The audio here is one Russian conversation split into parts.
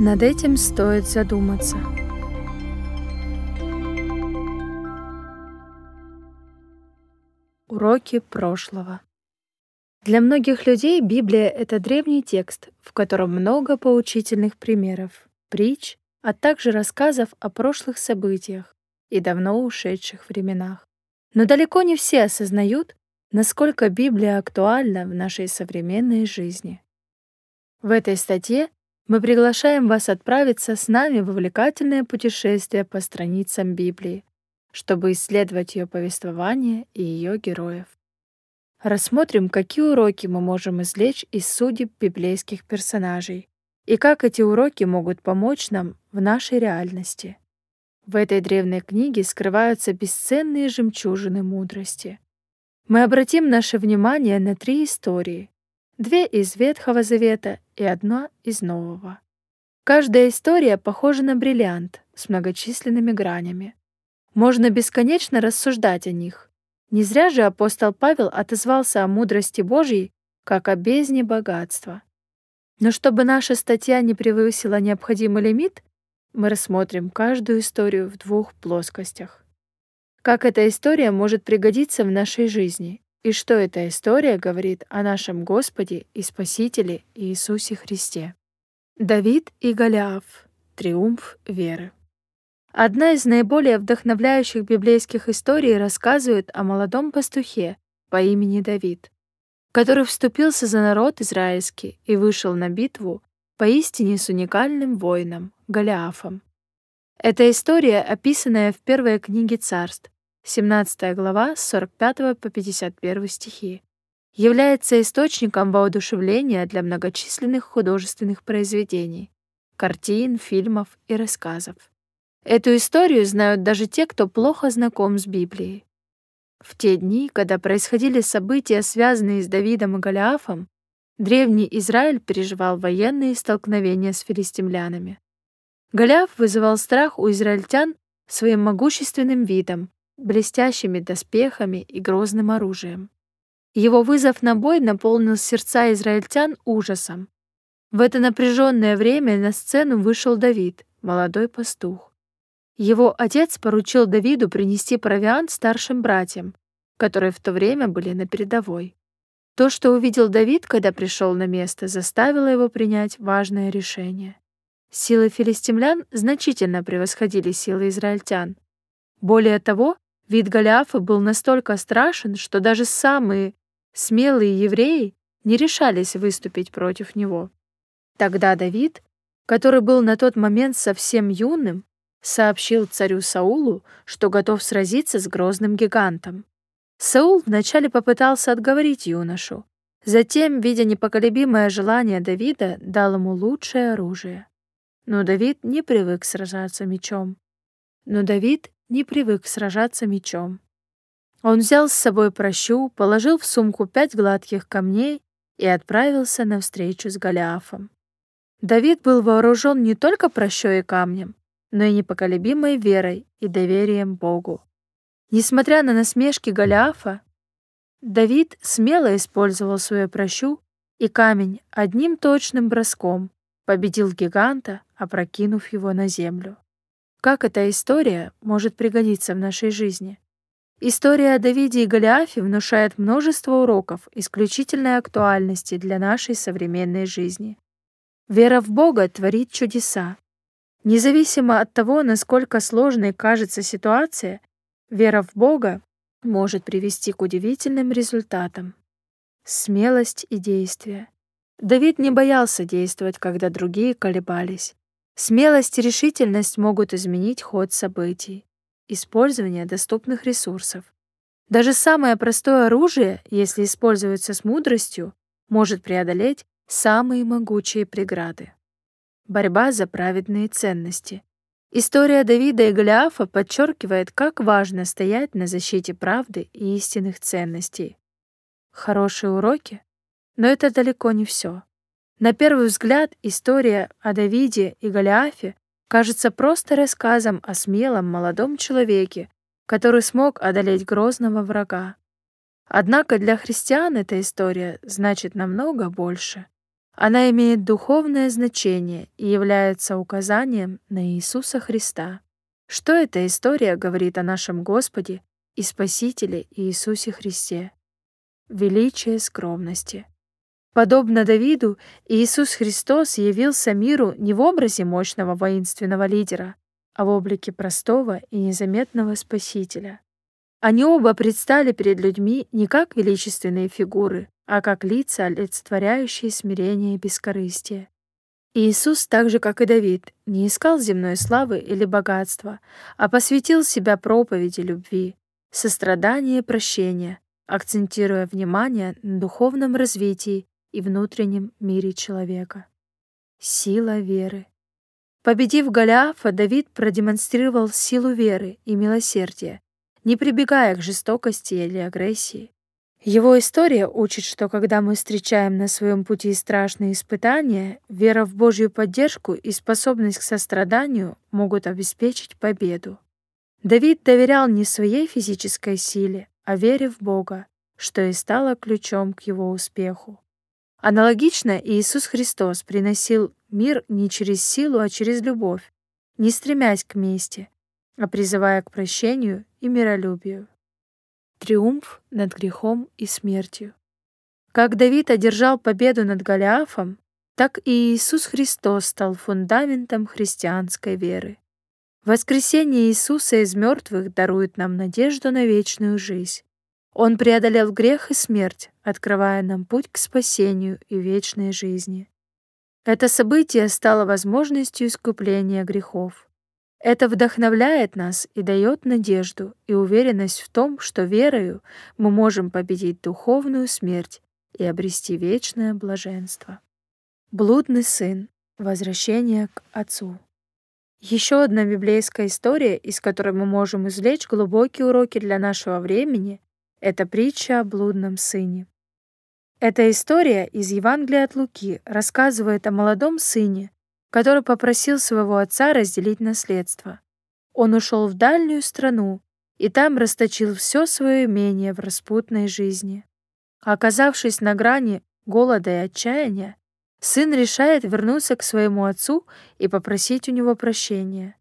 Над этим стоит задуматься. Уроки прошлого. Для многих людей Библия — это древний текст, в котором много поучительных примеров, притч, а также рассказов о прошлых событиях и давно ушедших временах. Но далеко не все осознают, насколько Библия актуальна в нашей современной жизни. В этой статье мы приглашаем вас отправиться с нами в увлекательное путешествие по страницам Библии, чтобы исследовать ее повествование и ее героев. Рассмотрим, какие уроки мы можем извлечь из судеб библейских персонажей и как эти уроки могут помочь нам в нашей реальности. В этой древней книге скрываются бесценные жемчужины мудрости. Мы обратим наше внимание на три истории, две из Ветхого Завета и одна из Нового. Каждая история похожа на бриллиант с многочисленными гранями. Можно бесконечно рассуждать о них. Не зря же апостол Павел отозвался о мудрости Божьей как о бездне богатства. Но чтобы наша статья не превысила необходимый лимит, мы рассмотрим каждую историю в двух плоскостях. Как эта история может пригодиться в нашей жизни и что эта история говорит о нашем Господе и Спасителе Иисусе Христе. Давид и Голиаф. Триумф веры. Одна из наиболее вдохновляющих библейских историй рассказывает о молодом пастухе по имени Давид, который вступился за народ израильский и вышел на битву поистине с уникальным воином Голиафом. Эта история, описанная в первой книге царств, 17 глава с 45 по 51 стихи, является источником воодушевления для многочисленных художественных произведений, картин, фильмов и рассказов. Эту историю знают даже те, кто плохо знаком с Библией. В те дни, когда происходили события, связанные с Давидом и Голиафом, древний Израиль переживал военные столкновения с филистимлянами. Голиаф вызывал страх у израильтян своим могущественным видом, блестящими доспехами и грозным оружием. Его вызов на бой наполнил сердца израильтян ужасом. В это напряженное время на сцену вышел Давид, молодой пастух. Его отец поручил Давиду принести провиант старшим братьям, которые в то время были на передовой. То, что увидел Давид, когда пришел на место, заставило его принять важное решение. Силы филистимлян значительно превосходили силы израильтян. Более того, Вид Голиафа был настолько страшен, что даже самые смелые евреи не решались выступить против него. Тогда Давид, который был на тот момент совсем юным, сообщил царю Саулу, что готов сразиться с грозным гигантом. Саул вначале попытался отговорить юношу, затем, видя непоколебимое желание Давида, дал ему лучшее оружие. Но Давид не привык сражаться мечом. Но Давид не привык сражаться мечом. Он взял с собой прощу, положил в сумку пять гладких камней и отправился на встречу с Голиафом. Давид был вооружен не только прощой и камнем, но и непоколебимой верой и доверием Богу. Несмотря на насмешки Голиафа, Давид смело использовал свою прощу, и камень одним точным броском победил гиганта, опрокинув его на землю. Как эта история может пригодиться в нашей жизни? История о Давиде и Голиафе внушает множество уроков исключительной актуальности для нашей современной жизни. Вера в Бога творит чудеса. Независимо от того, насколько сложной кажется ситуация, вера в Бога может привести к удивительным результатам. Смелость и действие. Давид не боялся действовать, когда другие колебались. Смелость и решительность могут изменить ход событий. Использование доступных ресурсов. Даже самое простое оружие, если используется с мудростью, может преодолеть самые могучие преграды. Борьба за праведные ценности. История Давида и Голиафа подчеркивает, как важно стоять на защите правды и истинных ценностей. Хорошие уроки? Но это далеко не все. На первый взгляд история о Давиде и Голиафе кажется просто рассказом о смелом молодом человеке, который смог одолеть грозного врага. Однако для христиан эта история значит намного больше. Она имеет духовное значение и является указанием на Иисуса Христа. Что эта история говорит о нашем Господе и Спасителе Иисусе Христе? Величие скромности. Подобно Давиду, Иисус Христос явился миру не в образе мощного воинственного лидера, а в облике простого и незаметного Спасителя. Они оба предстали перед людьми не как величественные фигуры, а как лица, олицетворяющие смирение и бескорыстие. Иисус, так же как и Давид, не искал земной славы или богатства, а посвятил себя проповеди любви, сострадания и прощения, акцентируя внимание на духовном развитии и внутреннем мире человека. Сила веры. Победив Голиафа, Давид продемонстрировал силу веры и милосердия, не прибегая к жестокости или агрессии. Его история учит, что когда мы встречаем на своем пути страшные испытания, вера в Божью поддержку и способность к состраданию могут обеспечить победу. Давид доверял не своей физической силе, а вере в Бога, что и стало ключом к его успеху. Аналогично Иисус Христос приносил мир не через силу, а через любовь, не стремясь к мести, а призывая к прощению и миролюбию. Триумф над грехом и смертью. Как Давид одержал победу над Голиафом, так и Иисус Христос стал фундаментом христианской веры. Воскресение Иисуса из мертвых дарует нам надежду на вечную жизнь. Он преодолел грех и смерть, открывая нам путь к спасению и вечной жизни. Это событие стало возможностью искупления грехов. Это вдохновляет нас и дает надежду и уверенность в том, что верою мы можем победить духовную смерть и обрести вечное блаженство. Блудный сын. Возвращение к отцу. Еще одна библейская история, из которой мы можем извлечь глубокие уроки для нашего времени, это притча о блудном сыне. Эта история из Евангелия от Луки рассказывает о молодом сыне, который попросил своего отца разделить наследство. Он ушел в дальнюю страну и там расточил все свое имение в распутной жизни. Оказавшись на грани голода и отчаяния, сын решает вернуться к своему отцу и попросить у него прощения.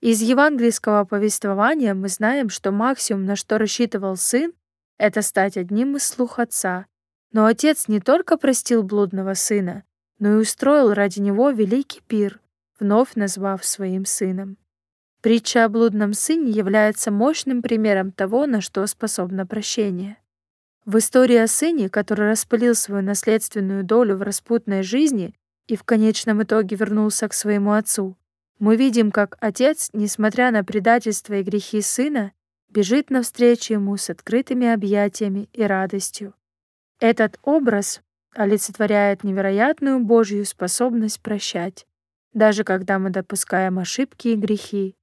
Из евангельского повествования мы знаем, что максимум, на что рассчитывал сын, это стать одним из слух отца. Но отец не только простил блудного сына, но и устроил ради него великий пир, вновь назвав своим сыном. Притча о блудном сыне является мощным примером того, на что способно прощение. В истории о сыне, который распылил свою наследственную долю в распутной жизни и в конечном итоге вернулся к своему отцу, мы видим, как отец, несмотря на предательство и грехи сына, бежит навстречу ему с открытыми объятиями и радостью. Этот образ олицетворяет невероятную Божью способность прощать, даже когда мы допускаем ошибки и грехи.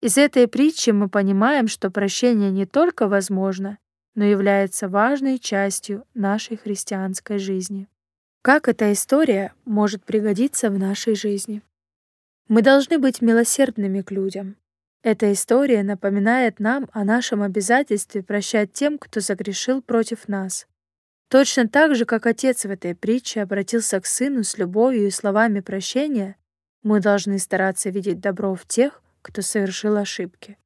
Из этой притчи мы понимаем, что прощение не только возможно, но является важной частью нашей христианской жизни. Как эта история может пригодиться в нашей жизни? Мы должны быть милосердными к людям. Эта история напоминает нам о нашем обязательстве прощать тем, кто загрешил против нас. Точно так же, как отец в этой притче обратился к сыну с любовью и словами прощения, мы должны стараться видеть добро в тех, кто совершил ошибки.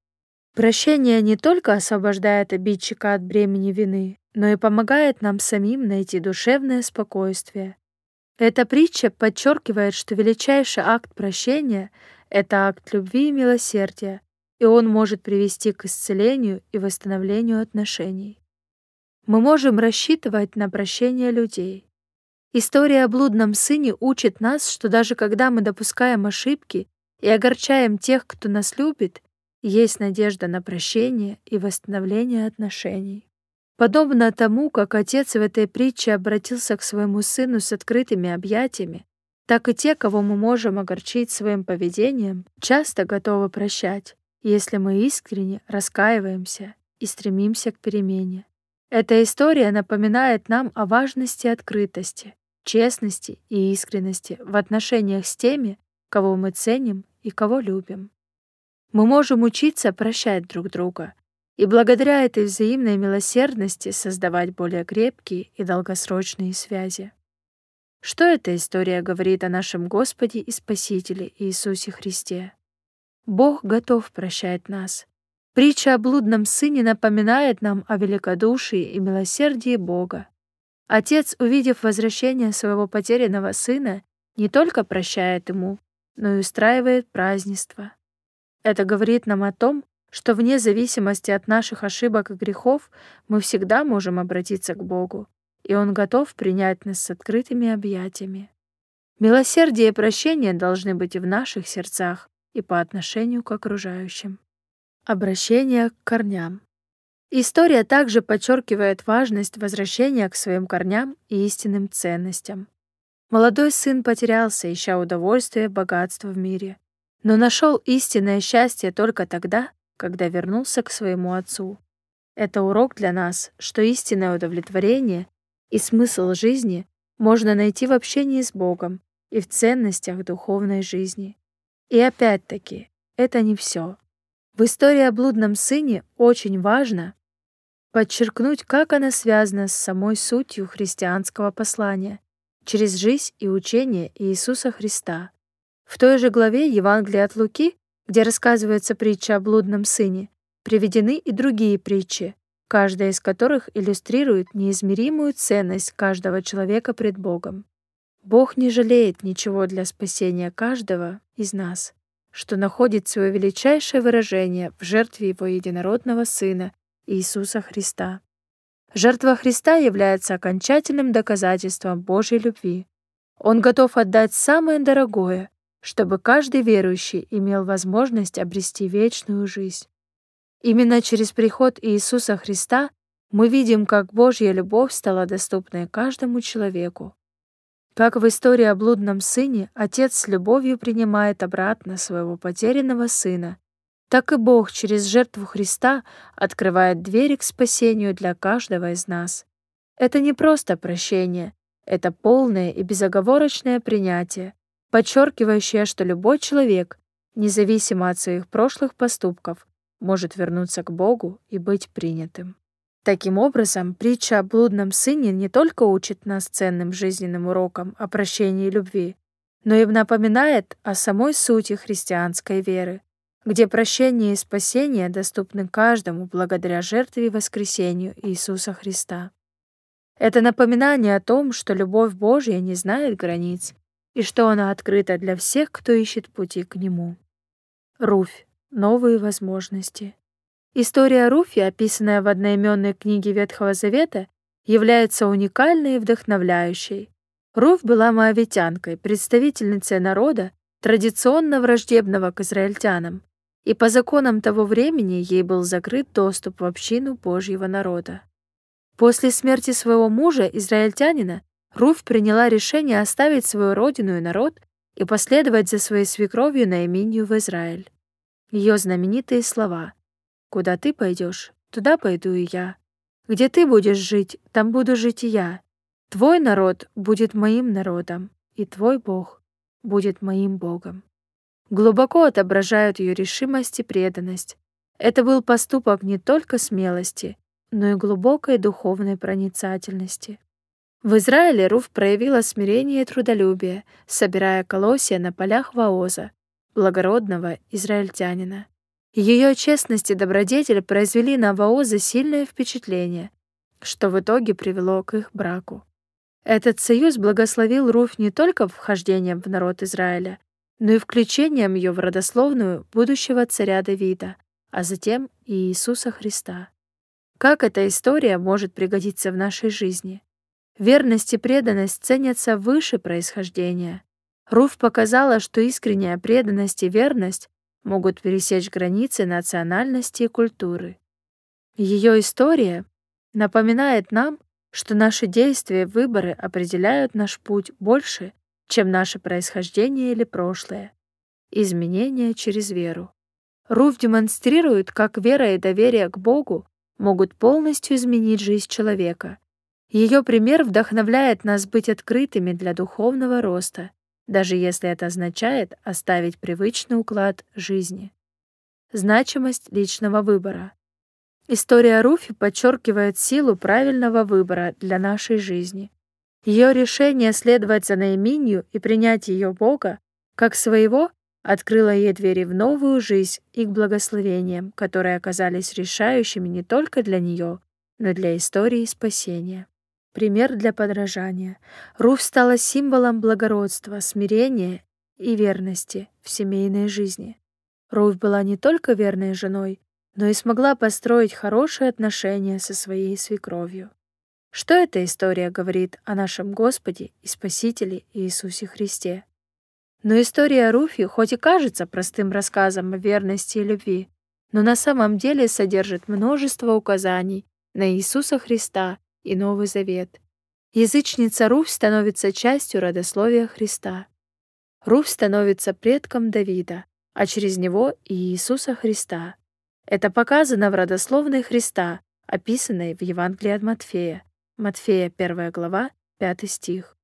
Прощение не только освобождает обидчика от бремени вины, но и помогает нам самим найти душевное спокойствие. Эта притча подчеркивает, что величайший акт прощения — это акт любви и милосердия, и он может привести к исцелению и восстановлению отношений мы можем рассчитывать на прощение людей. История о блудном сыне учит нас, что даже когда мы допускаем ошибки и огорчаем тех, кто нас любит, есть надежда на прощение и восстановление отношений. Подобно тому, как отец в этой притче обратился к своему сыну с открытыми объятиями, так и те, кого мы можем огорчить своим поведением, часто готовы прощать, если мы искренне раскаиваемся и стремимся к перемене. Эта история напоминает нам о важности открытости, честности и искренности в отношениях с теми, кого мы ценим и кого любим. Мы можем учиться прощать друг друга и благодаря этой взаимной милосердности создавать более крепкие и долгосрочные связи. Что эта история говорит о нашем Господе и Спасителе Иисусе Христе? Бог готов прощать нас. Притча о блудном сыне напоминает нам о великодушии и милосердии Бога. Отец, увидев возвращение своего потерянного сына, не только прощает ему, но и устраивает празднество. Это говорит нам о том, что вне зависимости от наших ошибок и грехов мы всегда можем обратиться к Богу, и Он готов принять нас с открытыми объятиями. Милосердие и прощение должны быть и в наших сердцах, и по отношению к окружающим. Обращение к корням. История также подчеркивает важность возвращения к своим корням и истинным ценностям. Молодой сын потерялся, ища удовольствия и богатства в мире, но нашел истинное счастье только тогда, когда вернулся к своему отцу. Это урок для нас, что истинное удовлетворение и смысл жизни можно найти в общении с Богом и в ценностях духовной жизни. И опять-таки, это не все. В истории о блудном сыне очень важно подчеркнуть, как она связана с самой сутью христианского послания через жизнь и учение Иисуса Христа. В той же главе Евангелия от Луки, где рассказывается притча о блудном сыне, приведены и другие притчи, каждая из которых иллюстрирует неизмеримую ценность каждого человека пред Богом. Бог не жалеет ничего для спасения каждого из нас, что находит свое величайшее выражение в жертве Его единородного Сына Иисуса Христа. Жертва Христа является окончательным доказательством Божьей любви. Он готов отдать самое дорогое, чтобы каждый верующий имел возможность обрести вечную жизнь. Именно через приход Иисуса Христа мы видим, как Божья любовь стала доступной каждому человеку. Как в истории о блудном сыне отец с любовью принимает обратно своего потерянного сына, так и Бог через жертву Христа открывает двери к спасению для каждого из нас. Это не просто прощение, это полное и безоговорочное принятие, подчеркивающее, что любой человек, независимо от своих прошлых поступков, может вернуться к Богу и быть принятым. Таким образом, притча о блудном сыне не только учит нас ценным жизненным урокам о прощении и любви, но и напоминает о самой сути христианской веры, где прощение и спасение доступны каждому благодаря жертве и воскресению Иисуса Христа. Это напоминание о том, что любовь Божья не знает границ и что она открыта для всех, кто ищет пути к Нему. Руфь новые возможности. История Руфи, описанная в одноименной книге Ветхого Завета, является уникальной и вдохновляющей. Руф была моавитянкой, представительницей народа, традиционно враждебного к израильтянам, и по законам того времени ей был закрыт доступ в общину Божьего народа. После смерти своего мужа, израильтянина, Руф приняла решение оставить свою родину и народ и последовать за своей свекровью Наименью в Израиль. Ее знаменитые слова «Куда ты пойдешь, туда пойду и я. Где ты будешь жить, там буду жить и я. Твой народ будет моим народом, и твой Бог будет моим Богом». Глубоко отображают ее решимость и преданность. Это был поступок не только смелости, но и глубокой духовной проницательности. В Израиле Руф проявила смирение и трудолюбие, собирая колосья на полях Ваоза, благородного израильтянина. Ее честность и добродетель произвели на Ваоза сильное впечатление, что в итоге привело к их браку. Этот союз благословил Руф не только вхождением в народ Израиля, но и включением ее в родословную будущего царя Давида, а затем и Иисуса Христа. Как эта история может пригодиться в нашей жизни? Верность и преданность ценятся выше происхождения. Руф показала, что искренняя преданность и верность могут пересечь границы национальности и культуры. Ее история напоминает нам, что наши действия и выборы определяют наш путь больше, чем наше происхождение или прошлое. Изменения через веру. Руф демонстрирует, как вера и доверие к Богу могут полностью изменить жизнь человека. Ее пример вдохновляет нас быть открытыми для духовного роста даже если это означает оставить привычный уклад жизни. Значимость личного выбора. История Руфи подчеркивает силу правильного выбора для нашей жизни. Ее решение следовать за Наиминью и принять ее Бога как своего открыло ей двери в новую жизнь и к благословениям, которые оказались решающими не только для нее, но и для истории спасения. Пример для подражания. Руф стала символом благородства, смирения и верности в семейной жизни. Руф была не только верной женой, но и смогла построить хорошие отношения со своей свекровью. Что эта история говорит о нашем Господе и Спасителе Иисусе Христе? Но история Руфи хоть и кажется простым рассказом о верности и любви, но на самом деле содержит множество указаний на Иисуса Христа и Новый Завет. Язычница Руфь становится частью родословия Христа. Руфь становится предком Давида, а через него и Иисуса Христа. Это показано в родословной Христа, описанной в Евангелии от Матфея. Матфея, 1 глава, 5 стих.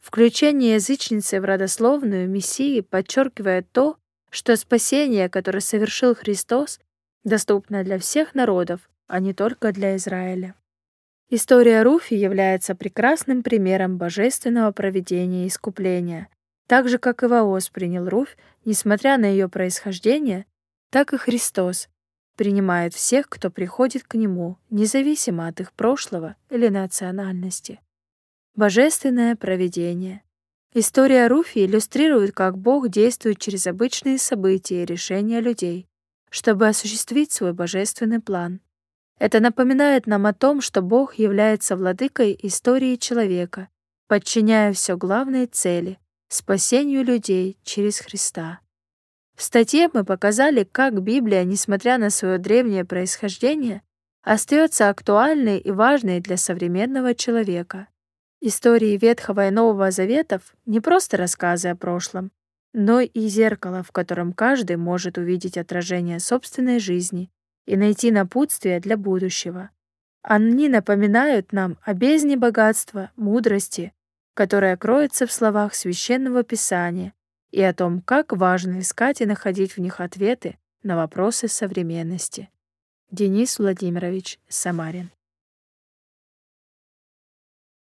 Включение язычницы в родословную Мессии подчеркивает то, что спасение, которое совершил Христос, доступно для всех народов, а не только для Израиля. История Руфи является прекрасным примером божественного проведения и искупления. Так же, как и Ваос принял Руфь, несмотря на ее происхождение, так и Христос принимает всех, кто приходит к Нему, независимо от их прошлого или национальности. Божественное провидение. История Руфи иллюстрирует, как Бог действует через обычные события и решения людей, чтобы осуществить свой божественный план. Это напоминает нам о том, что Бог является владыкой истории человека, подчиняя все главной цели — спасению людей через Христа. В статье мы показали, как Библия, несмотря на свое древнее происхождение, остается актуальной и важной для современного человека. Истории Ветхого и Нового Заветов не просто рассказы о прошлом, но и зеркало, в котором каждый может увидеть отражение собственной жизни и найти напутствие для будущего. Они напоминают нам о бездне богатства, мудрости, которая кроется в словах Священного Писания, и о том, как важно искать и находить в них ответы на вопросы современности. Денис Владимирович Самарин